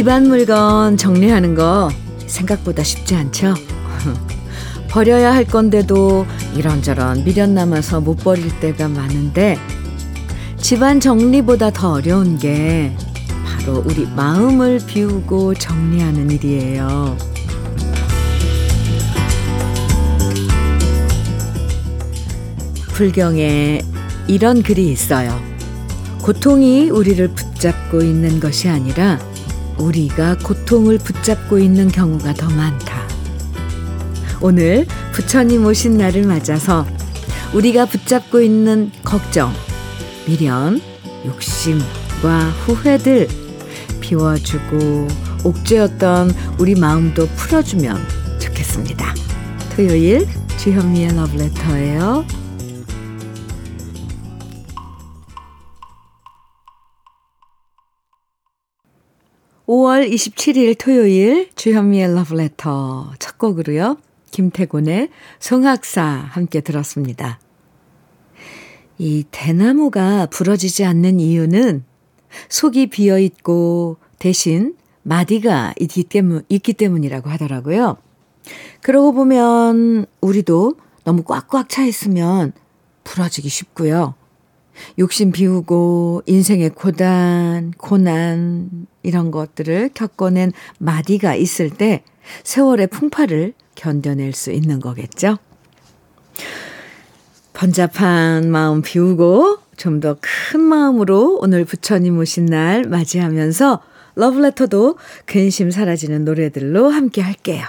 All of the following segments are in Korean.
집안 물건 정리하는 거 생각보다 쉽지 않죠? 버려야 할 건데도 이런저런 미련 남아서 못 버릴 때가 많은데 집안 정리보다 더 어려운 게 바로 우리 마음을 비우고 정리하는 일이에요. 불경에 이런 글이 있어요. 고통이 우리를 붙잡고 있는 것이 아니라 우리가 고통을 붙잡고 있는 경우가 더 많다. 오늘 부처님 오신 날을 맞아서 우리가 붙잡고 있는 걱정, 미련, 욕심과 후회들 비워주고 옥죄였던 우리 마음도 풀어주면 좋겠습니다. 토요일 주현미의 러브레터예요. 5월 27일 토요일 주현미의 러브레터 첫 곡으로요. 김태곤의 송악사 함께 들었습니다. 이 대나무가 부러지지 않는 이유는 속이 비어 있고 대신 마디가 있기, 때문, 있기 때문이라고 하더라고요. 그러고 보면 우리도 너무 꽉꽉 차 있으면 부러지기 쉽고요. 욕심 비우고 인생의 고단, 고난 이런 것들을 겪어낸 마디가 있을 때 세월의 풍파를 견뎌낼 수 있는 거겠죠. 번잡한 마음 비우고 좀 더 큰 마음으로 오늘 부처님 오신 날 맞이하면서 러브레터도 근심 사라지는 노래들로 함께 할게요.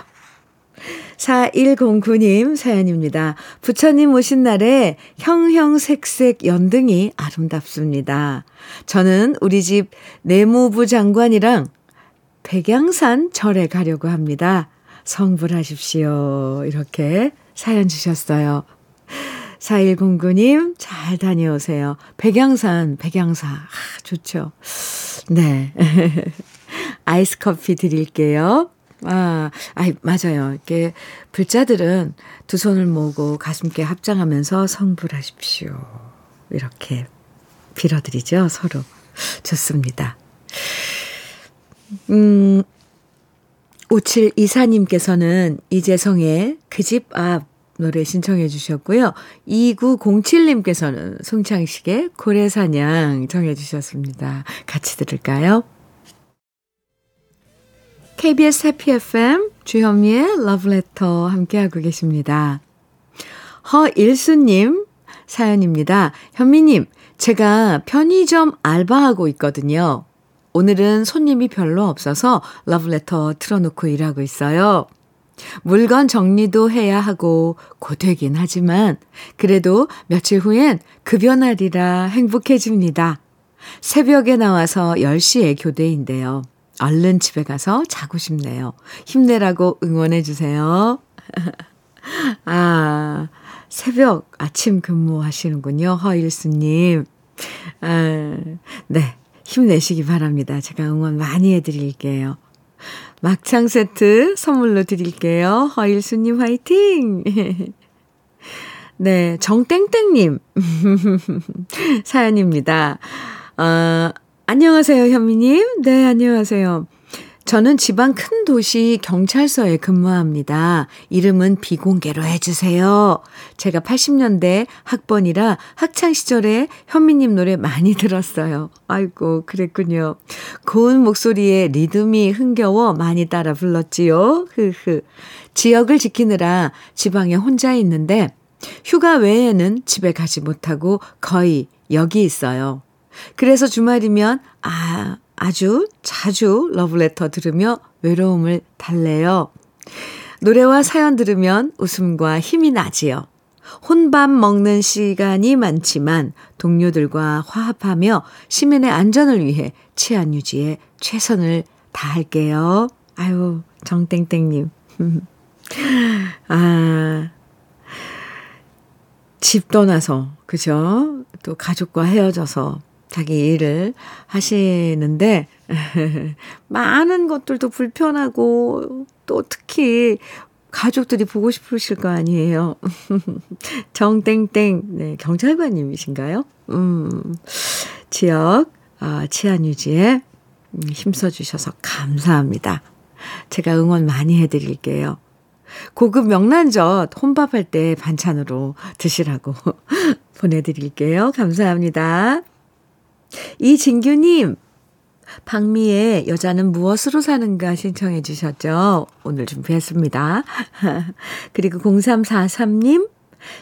4109님 사연입니다. 부처님 오신 날에 형형색색 연등이 아름답습니다. 저는 우리 집 내무부 장관이랑 백양산 절에 가려고 합니다. 성불하십시오. 이렇게 사연 주셨어요. 4109님, 잘 다녀오세요. 백양산, 백양사. 아, 좋죠. 네. 아이스 커피 드릴게요. 아, 아, 맞아요. 이렇게 불자들은 두 손을 모으고 가슴께 합장하면서 성불하십시오. 이렇게 빌어드리죠, 서로. 좋습니다. 음, 5724님께서는 이재성의 그 집 앞 노래 신청해 주셨고요. 2907님께서는 송창식의 고래사냥 정해 주셨습니다. 같이 들을까요? KBS 해피 FM 주현미의 러브레터 함께하고 계십니다. 허일수님 사연입니다. 현미님, 제가 편의점 알바하고 있거든요. 오늘은 손님이 별로 없어서 러브레터 틀어놓고 일하고 있어요. 물건 정리도 해야 하고 고되긴 하지만 그래도 며칠 후엔 급여날이라 행복해집니다. 새벽에 나와서 10시에 교대인데요. 얼른 집에 가서 자고 싶네요. 힘내라고 응원해 주세요. 아, 새벽 아침 근무하시는군요. 허일수님. 아, 네. 힘내시기 바랍니다. 제가 응원 많이 해드릴게요. 막창 세트 선물로 드릴게요. 허일수님 화이팅! 네, 정땡땡님. 사연입니다. 어, 안녕하세요, 현미님. 네, 안녕하세요. 저는 지방 큰 도시 경찰서에 근무합니다. 이름은 비공개로 해주세요. 제가 80년대 학번이라 학창시절에 현미님 노래 많이 들었어요. 아이고, 그랬군요. 고운 목소리에 리듬이 흥겨워 많이 따라 불렀지요. 흐흐. 지역을 지키느라 지방에 혼자 있는데 휴가 외에는 집에 가지 못하고 거의 여기 있어요. 그래서 주말이면 아, 아주 자주 러브레터 들으며 외로움을 달래요. 노래와 사연 들으면 웃음과 힘이 나지요. 혼밥 먹는 시간이 많지만 동료들과 화합하며 시민의 안전을 위해 치안 유지에 최선을 다할게요. 아유, 정땡땡님. 아, 집 떠나서, 그죠? 또 가족과 헤어져서 자기 일을 하시는데, 많은 것들도 불편하고, 또 특히 가족들이 보고 싶으실 거 아니에요. 정땡땡, 네, 경찰관님이신가요? 음, 지역, 아, 치안 유지에 음, 힘써 주셔서 감사합니다. 제가 응원 많이 해 드릴게요. 고급 명란젓 혼밥할 때 반찬으로 드시라고 보내드릴게요. 감사합니다. 이진규님, 박미의 여자는 무엇으로 사는가 신청해 주셨죠. 오늘 준비했습니다. 그리고 0343님,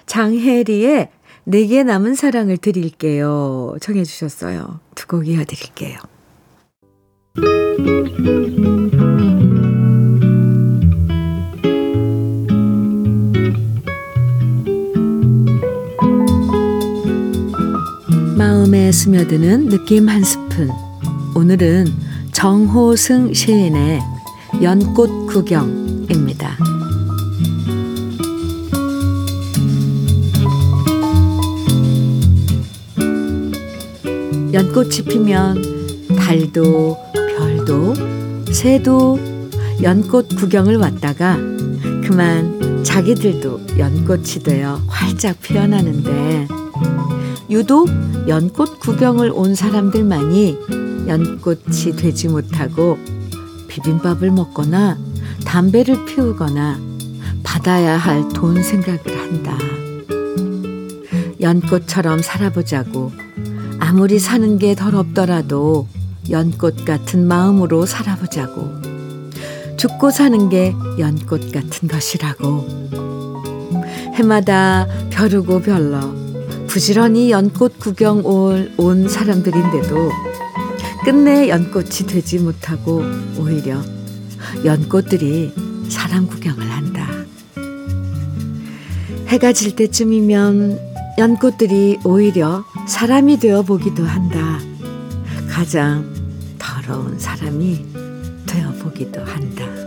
장혜리의 내게 남은 사랑을 드릴게요. 청해 주셨어요. 두 곡 이어드릴게요. 마음에 스며드는 느낌 한 스푼. 오늘은 정호승 시인의 연꽃 구경입니다. 연꽃이 피면 달도 별도 새도 연꽃 구경을 왔다가 그만 자기들도 연꽃이 되어 활짝 피어나는데 유독 연꽃 구경을 온 사람들만이 연꽃이 되지 못하고 비빔밥을 먹거나 담배를 피우거나 받아야 할 돈 생각을 한다. 연꽃처럼 살아보자고 아무리 사는 게 더럽더라도 연꽃 같은 마음으로 살아보자고 죽고 사는 게 연꽃 같은 것이라고 해마다 벼르고 별러 부지런히 연꽃 구경 올, 온 사람들인데도 끝내 연꽃이 되지 못하고 오히려 연꽃들이 사람 구경을 한다. 해가 질 때쯤이면 연꽃들이 오히려 사람이 되어 보기도 한다. 가장 더러운 사람이 되어 보기도 한다.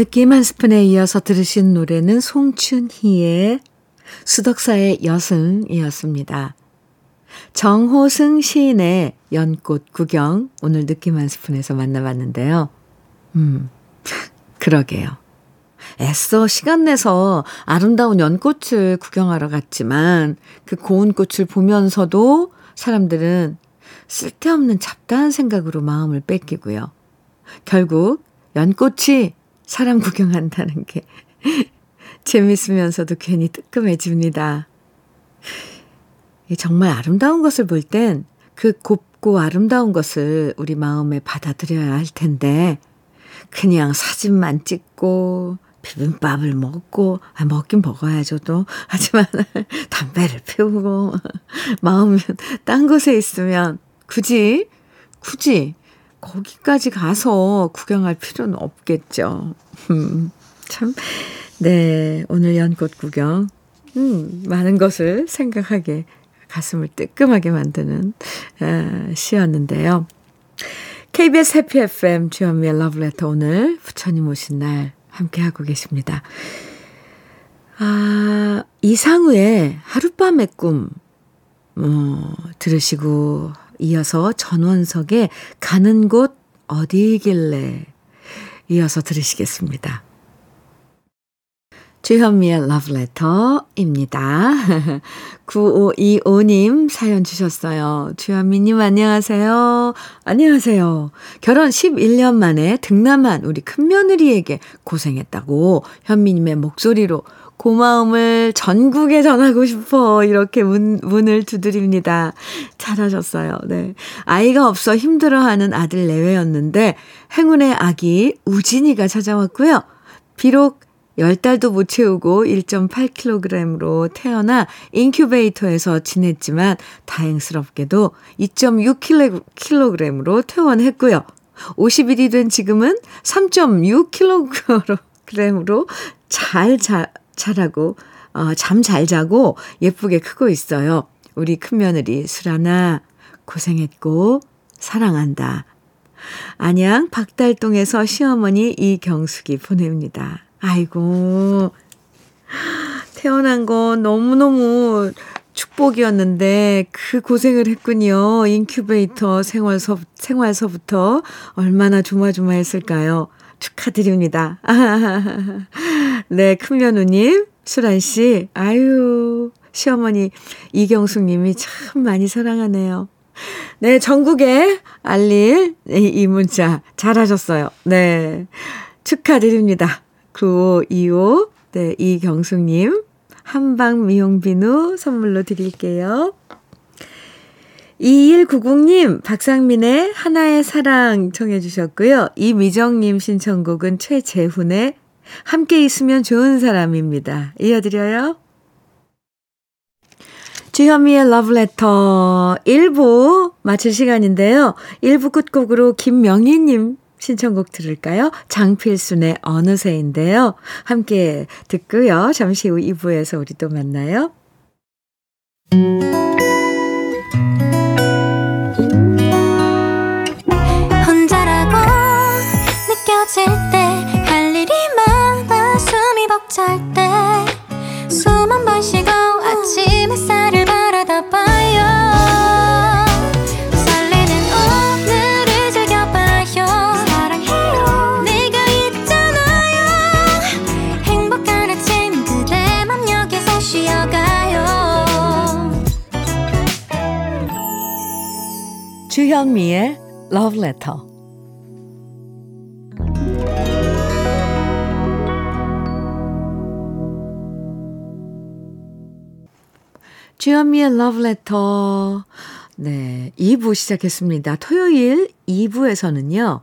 느낌 한 스푼에 이어서 들으신 노래는 송춘희의 수덕사의 여승이었습니다. 정호승 시인의 연꽃 구경 오늘 느낌 한 스푼에서 만나봤는데요. 음, 그러게요. 애써 시간 내서 아름다운 연꽃을 구경하러 갔지만 그 고운 꽃을 보면서도 사람들은 쓸데없는 잡다한 생각으로 마음을 뺏기고요. 결국 연꽃이 사람 구경한다는 게 재밌으면서도 괜히 뜨끔해집니다. 정말 아름다운 것을 볼 땐 그 곱고 아름다운 것을 우리 마음에 받아들여야 할 텐데, 그냥 사진만 찍고, 비빔밥을 먹고, 아, 먹긴 먹어야죠, 또. 하지만, 담배를 피우고, 마음은 딴 곳에 있으면, 굳이, 굳이, 거기까지 가서 구경할 필요는 없겠죠. 음, 참, 네, 오늘 연꽃 구경, 음, 많은 것을 생각하게, 가슴을 뜨끔하게 만드는 아, 시였는데요. KBS 해피 FM 주현미의 러브레터 오늘 부처님 오신 날 함께하고 계십니다. 아, 이상우의 하룻밤의 꿈, 어, 들으시고 이어서 전원석의 가는 곳 어디길래 이어서 들으시겠습니다. 주현미의 러브레터입니다. 9525님 사연 주셨어요. 주현미님 안녕하세요. 안녕하세요. 결혼 11년 만에 등남한 우리 큰며느리에게 고생했다고 현미님의 목소리로 고마움을 전국에 전하고 싶어. 이렇게 문, 문을 두드립니다. 잘하셨어요. 네. 아이가 없어 힘들어하는 아들 내외였는데 행운의 아기 우진이가 찾아왔고요. 비록 10달도 못 채우고 1.8kg으로 태어나 인큐베이터에서 지냈지만 다행스럽게도 2.6kg으로 퇴원했고요. 50일이 된 지금은 3.6kg으로 잘 자, 자라고 어, 잠 잘 자고 예쁘게 크고 있어요. 우리 큰며느리 수라나 고생했고 사랑한다. 안양 박달동에서 시어머니 이경숙이 보냅니다. 아이고 태어난 건 너무너무 축복이었는데 그 고생을 했군요. 인큐베이터 생활서 생활서부터 얼마나 조마조마했을까요? 축하드립니다. 네, 큰면우님, 수란씨, 아유, 시어머니 이경숙님이 참 많이 사랑하네요. 네, 전국에 알릴 이 문자 잘하셨어요. 네, 축하드립니다. 9525, 네, 이경숙님, 한방 미용 비누 선물로 드릴게요. 2190님, 박상민의 하나의 사랑 청해 주셨고요. 이미정님 신청곡은 최재훈의 함께 있으면 좋은 사람입니다. 이어드려요. 주현미의 러브레터 1부 마칠 시간인데요. 1부 끝곡으로 김명희님 신청곡 들을까요? 장필순의 어느새인데요. 함께 듣고요. 잠시 후 2부에서 우리 또 만나요. 주현미의 Love Letter 주현미의 러브레터. 네, 2부 시작했습니다. 토요일 2부에서는요,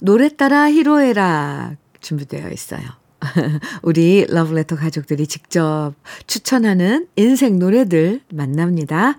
노래 따라 히로에락 준비되어 있어요. 우리 러브레터 가족들이 직접 추천하는 인생 노래들 만납니다.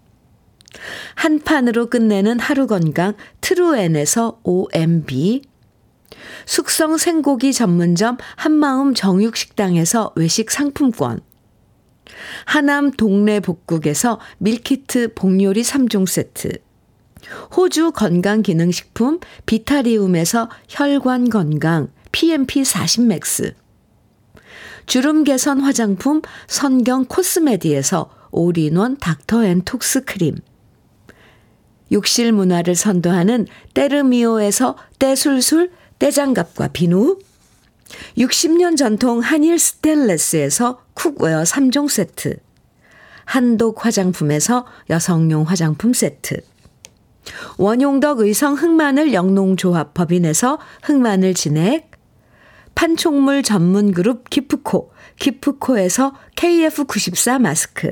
한 판으로 끝내는 하루 건강 트루엔에서 OMB 숙성 생고기 전문점 한마음 정육식당에서 외식 상품권 하남 동네 복국에서 밀키트 복요리 3종 세트. 호주 건강기능식품 비타리움에서 혈관 건강 PMP 40맥스. 주름 개선 화장품 선경 코스메디에서 올인원 닥터앤톡스 크림. 욕실 문화를 선도하는 때르미오에서 때술술 때장갑과 비누. 60년 전통 한일 스텐레스에서 cookware 3종 세트, 한독 화장품에서 여성용 화장품 세트, 원용덕 의성 흑마늘 영농조합 법인에서 흑마늘 진액, 판촉물 전문 그룹 기프코, 기프코에서 KF94 마스크,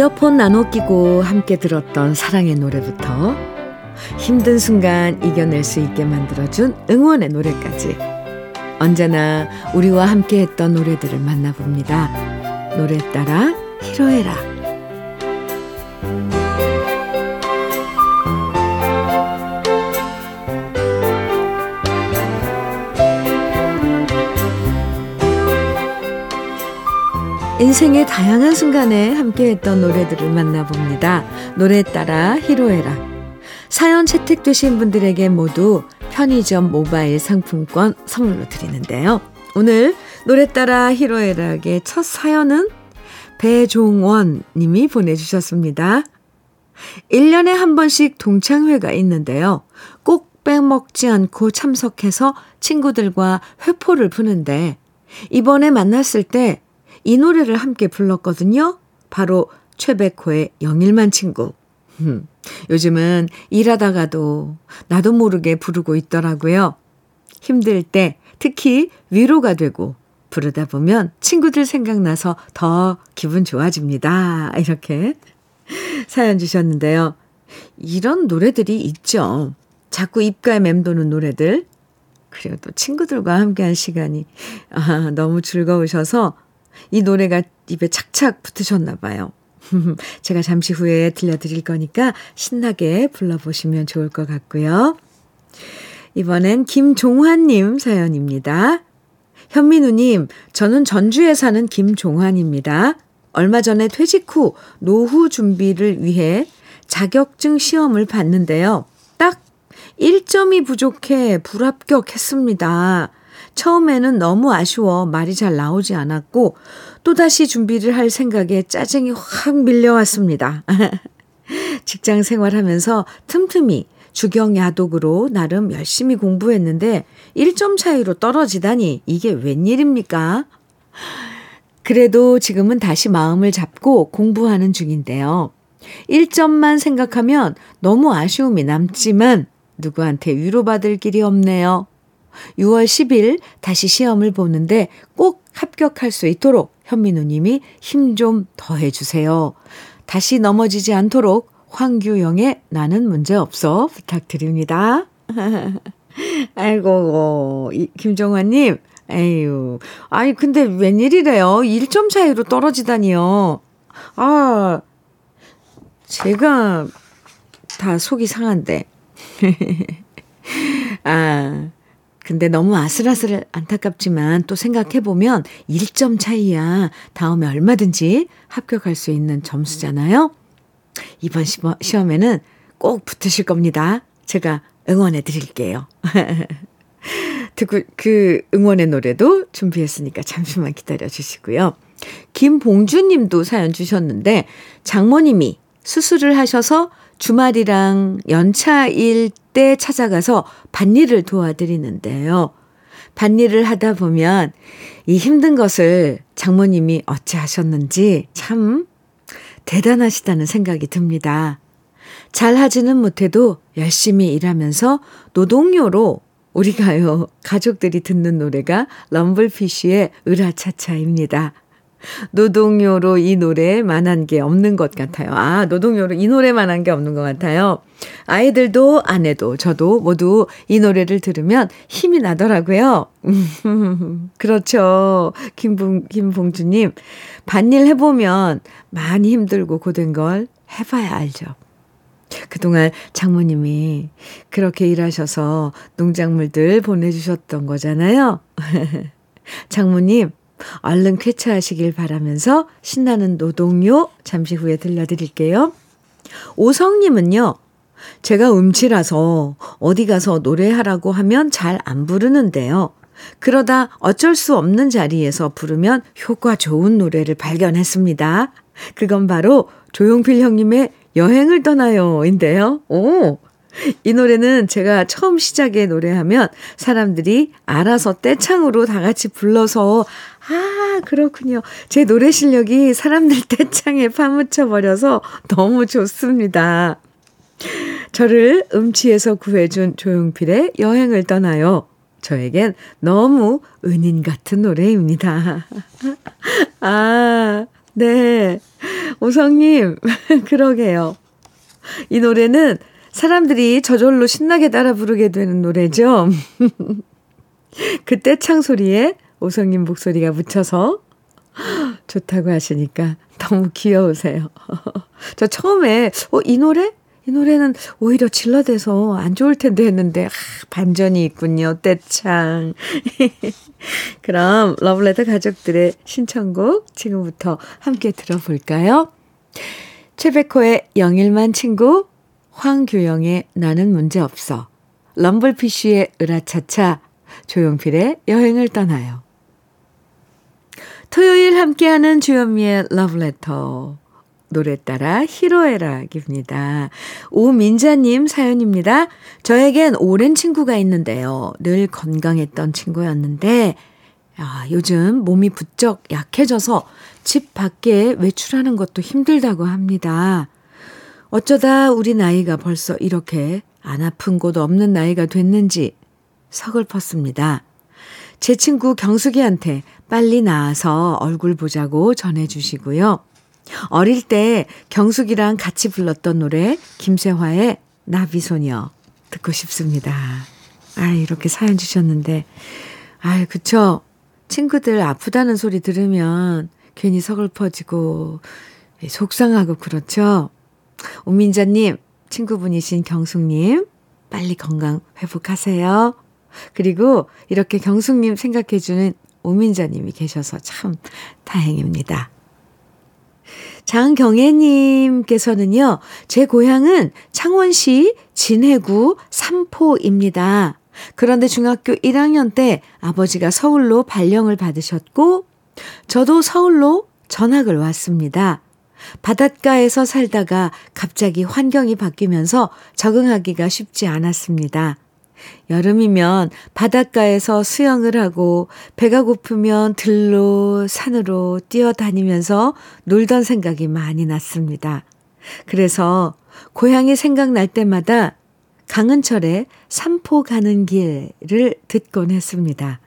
이어폰 나눠 끼고 함께 들었던 사랑의 노래부터 힘든 순간 이겨낼 수 있게 만들어준 응원의 노래까지 언제나 우리와 함께 했던 노래들을 만나봅니다. 노래 따라 히로에락 인생의 다양한 순간에 함께했던 노래들을 만나봅니다. 노래 따라 히로에라. 사연 채택되신 분들에게 모두 편의점 모바일 상품권 선물로 드리는데요. 오늘 노래 따라 히로에락의 첫 사연은 배종원 님이 보내주셨습니다. 1년에 한 번씩 동창회가 있는데요. 꼭 빼먹지 않고 참석해서 친구들과 회포를 푸는데 이번에 만났을 때 이 노래를 함께 불렀거든요. 바로 최백호의 영일만 친구. 요즘은 일하다가도 나도 모르게 부르고 있더라고요. 힘들 때 특히 위로가 되고 부르다 보면 친구들 생각나서 더 기분 좋아집니다. 이렇게 사연 주셨는데요. 이런 노래들이 있죠. 자꾸 입가에 맴도는 노래들. 그리고 또 친구들과 함께한 시간이 아, 너무 즐거우셔서 이 노래가 입에 착착 붙으셨나 봐요. 제가 잠시 후에 들려드릴 거니까 신나게 불러보시면 좋을 것 같고요. 이번엔 김종환님 사연입니다. 현민우님, 저는 전주에 사는 김종환입니다. 얼마 전에 퇴직 후 노후 준비를 위해 자격증 시험을 봤는데요. 딱 1점이 부족해 불합격했습니다. 처음에는 너무 아쉬워 말이 잘 나오지 않았고 또다시 준비를 할 생각에 짜증이 확 밀려왔습니다. 직장 생활하면서 틈틈이 주경야독으로 나름 열심히 공부했는데 1점 차이로 떨어지다니 이게 웬일입니까? 그래도 지금은 다시 마음을 잡고 공부하는 중인데요. 1점만 생각하면 너무 아쉬움이 남지만 누구한테 위로받을 길이 없네요. 6월 10일 다시 시험을 보는데 꼭 합격할 수 있도록 현민우 님이 힘 좀 더해주세요. 다시 넘어지지 않도록 황규영의 나는 문제 없어 부탁드립니다. 아이고, 김종환님, 에휴. 아니, 근데 웬일이래요? 1점 차이로 떨어지다니요. 아, 제가 다 속이 상한데. 아, 근데 너무 아슬아슬 안타깝지만 또 생각해보면 1점 차이야. 다음에 얼마든지 합격할 수 있는 점수잖아요. 이번 시험에는 꼭 붙으실 겁니다. 제가 응원해 드릴게요. 듣고 그 응원의 노래도 준비했으니까 잠시만 기다려 주시고요. 김봉주 님도 사연 주셨는데 장모님이 수술을 하셔서 주말이랑 연차일 때 찾아가서 밭일을 도와드리는데요. 밭일을 하다 보면 이 힘든 것을 장모님이 어찌 하셨는지 참 대단하시다는 생각이 듭니다. 잘 하지는 못해도 열심히 일하면서 노동요로 우리가요, 가족들이 듣는 노래가 럼블피쉬의 으라차차입니다. 노동요로 이 노래에 만한 게 없는 것 같아요. 아, 노동요로 이 노래만 한 게 없는 것 같아요. 아이들도 아내도 저도 모두 이 노래를 들으면 힘이 나더라고요. 그렇죠. 김봉, 김봉주님. 반일 해보면 많이 힘들고 고된 걸 해봐야 알죠. 그동안 장모님이 그렇게 일하셔서 농작물들 보내주셨던 거잖아요. 장모님, 얼른 쾌차하시길 바라면서 신나는 노동요 잠시 후에 들려드릴게요. 오성님은요, 제가 음치라서 어디 가서 노래하라고 하면 잘 안 부르는데요. 그러다 어쩔 수 없는 자리에서 부르면 효과 좋은 노래를 발견했습니다. 그건 바로 조용필 형님의 여행을 떠나요인데요. 오! 이 노래는 제가 처음 시작에 노래하면 사람들이 알아서 떼창으로 다 같이 불러서 아, 그렇군요. 제 노래 실력이 사람들 떼창에 파묻혀 버려서 너무 좋습니다. 저를 음치에서 구해준 조용필의 여행을 떠나요. 저에겐 너무 은인 같은 노래입니다. 아, 네. 오성님, 그러게요. 이 노래는 사람들이 저절로 신나게 따라 부르게 되는 노래죠. 그때 창 소리에 오성님 목소리가 묻혀서 좋다고 하시니까 너무 귀여우세요. 저 처음에, 어, 이 노래? 이 노래는 오히려 질러대서 안 좋을 텐데 했는데, 아, 반전이 있군요. 떼창. 그럼 러블레터 가족들의 신청곡 지금부터 함께 들어볼까요? 최백호의 영일만 친구, 황규영의 나는 문제없어, 럼블피쉬의 으라차차, 조용필의 여행을 떠나요. 함께하는 주현미의 러브레터. 노래 따라 히로에락입니다. 오민자님 사연입니다. 저에겐 오랜 친구가 있는데요. 늘 건강했던 친구였는데, 아, 요즘 몸이 부쩍 약해져서 집 밖에 외출하는 것도 힘들다고 합니다. 어쩌다 우리 나이가 벌써 이렇게 안 아픈 곳 없는 나이가 됐는지 서글펐습니다. 제 친구 경숙이한테 빨리 나와서 얼굴 보자고 전해주시고요. 어릴 때 경숙이랑 같이 불렀던 노래 김세화의 나비소녀 듣고 싶습니다. 아, 이렇게 사연 주셨는데, 아, 그쵸. 친구들 아프다는 소리 들으면 괜히 서글퍼지고 속상하고 그렇죠. 오민자님, 친구분이신 경숙님, 빨리 건강 회복하세요. 그리고 이렇게 경숙님 생각해주는 오민자님이 계셔서 참 다행입니다. 장경애님께서는요, 제 고향은 창원시 진해구 삼포입니다. 그런데 중학교 1학년 때 아버지가 서울로 발령을 받으셨고, 저도 서울로 전학을 왔습니다. 바닷가에서 살다가 갑자기 환경이 바뀌면서 적응하기가 쉽지 않았습니다. 여름이면 바닷가에서 수영을 하고 배가 고프면 들로 산으로 뛰어다니면서 놀던 생각이 많이 났습니다. 그래서 고향이 생각날 때마다 강은철의 삼포 가는 길을 듣곤 했습니다.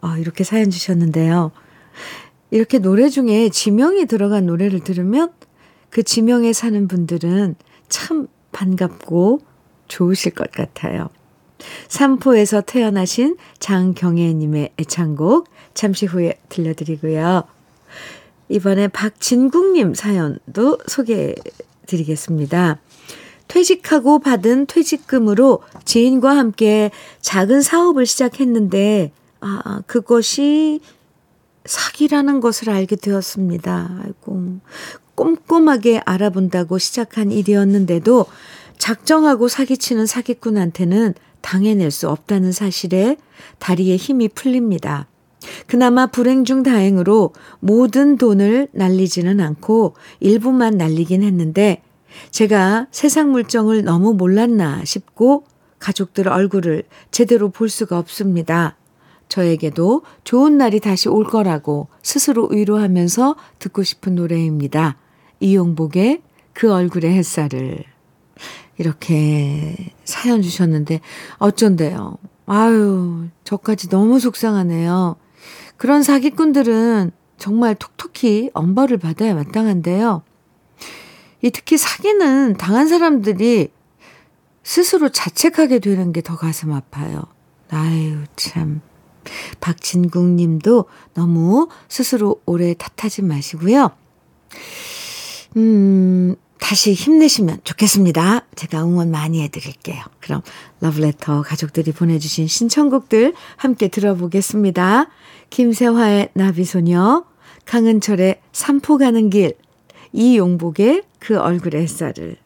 어, 이렇게 사연 주셨는데요. 이렇게 노래 중에 지명이 들어간 노래를 들으면 그 지명에 사는 분들은 참 반갑고 좋으실 것 같아요. 삼포에서 태어나신 장경애님의 애창곡 잠시 후에 들려드리고요. 이번에 박진국님 사연도 소개해 드리겠습니다. 퇴직하고 받은 퇴직금으로 지인과 함께 작은 사업을 시작했는데, 아, 그것이 사기라는 것을 알게 되었습니다. 아이고. 꼼꼼하게 알아본다고 시작한 일이었는데도 작정하고 사기치는 사기꾼한테는 당해낼 수 없다는 사실에 다리에 힘이 풀립니다. 그나마 불행 중 다행으로 모든 돈을 날리지는 않고 일부만 날리긴 했는데 제가 세상 물정을 너무 몰랐나 싶고 가족들 얼굴을 제대로 볼 수가 없습니다. 저에게도 좋은 날이 다시 올 거라고 스스로 위로하면서 듣고 싶은 노래입니다. 이용복의 그 얼굴의 햇살을 이렇게 사연 주셨는데 어쩐대요. 아유, 저까지 너무 속상하네요. 그런 사기꾼들은 정말 톡톡히 엄벌을 받아야 마땅한데요. 이 특히 사기는 당한 사람들이 스스로 자책하게 되는 게 더 가슴 아파요. 아유, 참. 박진국 님도 너무 스스로 오래 탓하지 마시고요. 음, 다시 힘내시면 좋겠습니다. 제가 응원 많이 해드릴게요. 그럼 러브레터 가족들이 보내주신 신청곡들 함께 들어보겠습니다. 김세화의 나비소녀, 강은철의 삼포 가는 길, 이용복의 그 얼굴의 햇살을.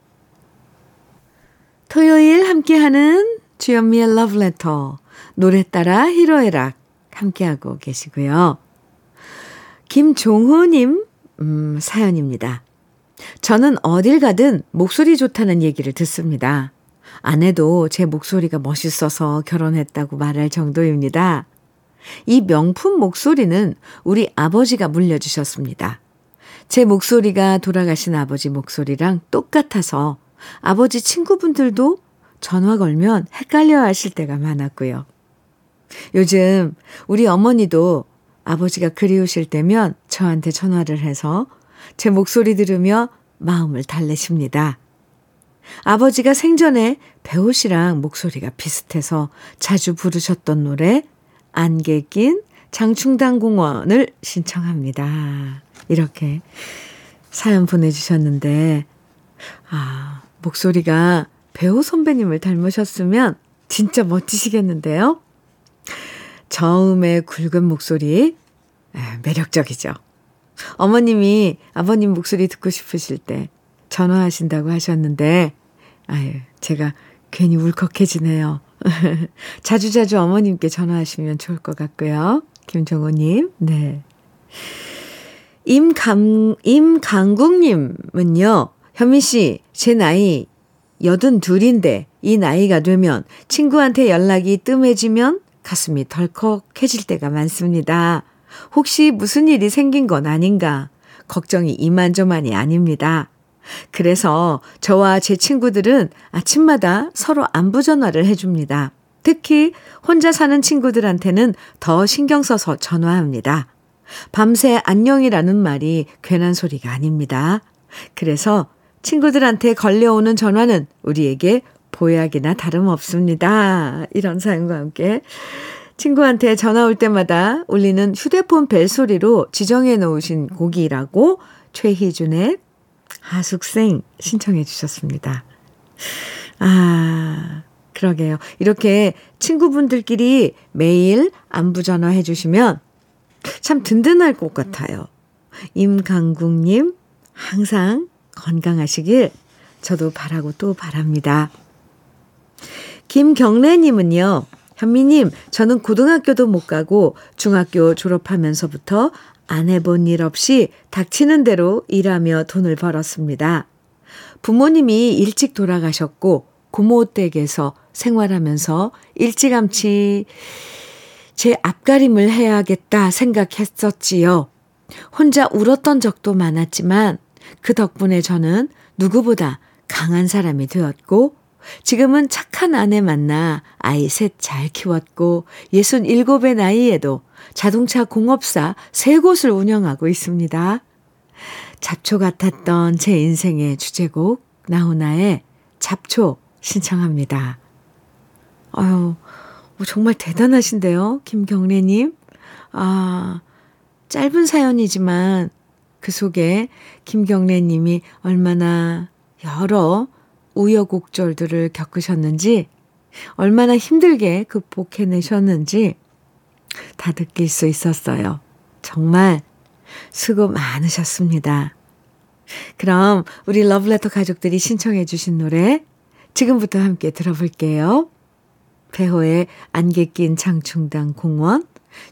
토요일 함께하는 주현미의 러브레터. 노래 따라 히로에락 함께하고 계시고요. 김종호님, 음, 사연입니다. 저는 어딜 가든 목소리 좋다는 얘기를 듣습니다. 아내도 제 목소리가 멋있어서 결혼했다고 말할 정도입니다. 이 명품 목소리는 우리 아버지가 물려주셨습니다. 제 목소리가 돌아가신 아버지 목소리랑 똑같아서 아버지 친구분들도 전화 걸면 헷갈려 하실 때가 많았고요. 요즘 우리 어머니도 아버지가 그리우실 때면 저한테 전화를 해서 제 목소리 들으며 마음을 달래십니다. 아버지가 생전에 배우 씨랑 목소리가 비슷해서 자주 부르셨던 노래 안개 낀 장충당 공원을 신청합니다. 이렇게 사연 보내주셨는데, 아, 목소리가 배우 선배님을 닮으셨으면 진짜 멋지시겠는데요? 저음의 굵은 목소리, 매력적이죠. 어머님이 아버님 목소리 듣고 싶으실 때 전화하신다고 하셨는데, 아유, 제가 괜히 울컥해지네요. 자주자주 어머님께 전화하시면 좋을 것 같고요. 김정호님, 네. 임강, 임강국님은요, 현미 씨, 제 나이 여든 둘인데 이 나이가 되면 친구한테 연락이 뜸해지면 가슴이 덜컥해질 때가 많습니다. 혹시 무슨 일이 생긴 건 아닌가? 걱정이 이만저만이 아닙니다. 그래서 저와 제 친구들은 아침마다 서로 안부 전화를 해줍니다. 특히 혼자 사는 친구들한테는 더 신경 써서 전화합니다. 밤새 안녕이라는 말이 괜한 소리가 아닙니다. 그래서 친구들한테 걸려오는 전화는 우리에게 보약이나 다름없습니다. 이런 사연과 함께 친구한테 전화 올 때마다 울리는 휴대폰 벨소리로 지정해 놓으신 곡이라고 최희준의 하숙생 신청해 주셨습니다. 아, 그러게요. 이렇게 친구분들끼리 매일 안부 전화해 주시면 참 든든할 것 같아요. 임강국님, 항상 건강하시길 저도 바라고 또 바랍니다. 김경래님은요, 현미님, 저는 고등학교도 못 가고 중학교 졸업하면서부터 안 해본 일 없이 닥치는 대로 일하며 돈을 벌었습니다. 부모님이 일찍 돌아가셨고 고모 댁에서 생활하면서 일찌감치 제 앞가림을 해야겠다 생각했었지요. 혼자 울었던 적도 많았지만 그 덕분에 저는 누구보다 강한 사람이 되었고 지금은 착한 아내 만나 아이 셋 잘 키웠고 67의 나이에도 자동차 공업사 세 곳을 운영하고 있습니다. 잡초 같았던 제 인생의 주제곡 나훈아의 잡초 신청합니다. 아유, 정말 대단하신데요, 김경래님. 아, 짧은 사연이지만 그 속에 김경래님이 얼마나 여러 우여곡절들을 겪으셨는지, 얼마나 힘들게 극복해내셨는지 다 느낄 수 있었어요. 정말 수고 많으셨습니다. 그럼 우리 러브레터 가족들이 신청해 주신 노래 지금부터 함께 들어볼게요. 배호의 안개 낀 장충당 공원,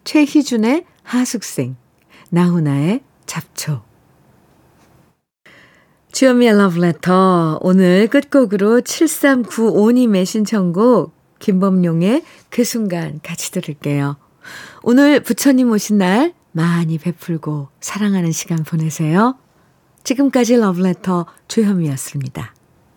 최희준의 하숙생, 나훈아의 잡초. 주현미의 러브레터 오늘 끝곡으로 7395님의 신청곡 김범용의 그 순간 같이 들을게요. 오늘 부처님 오신 날 많이 베풀고 사랑하는 시간 보내세요. 지금까지 러브레터 주현미였습니다.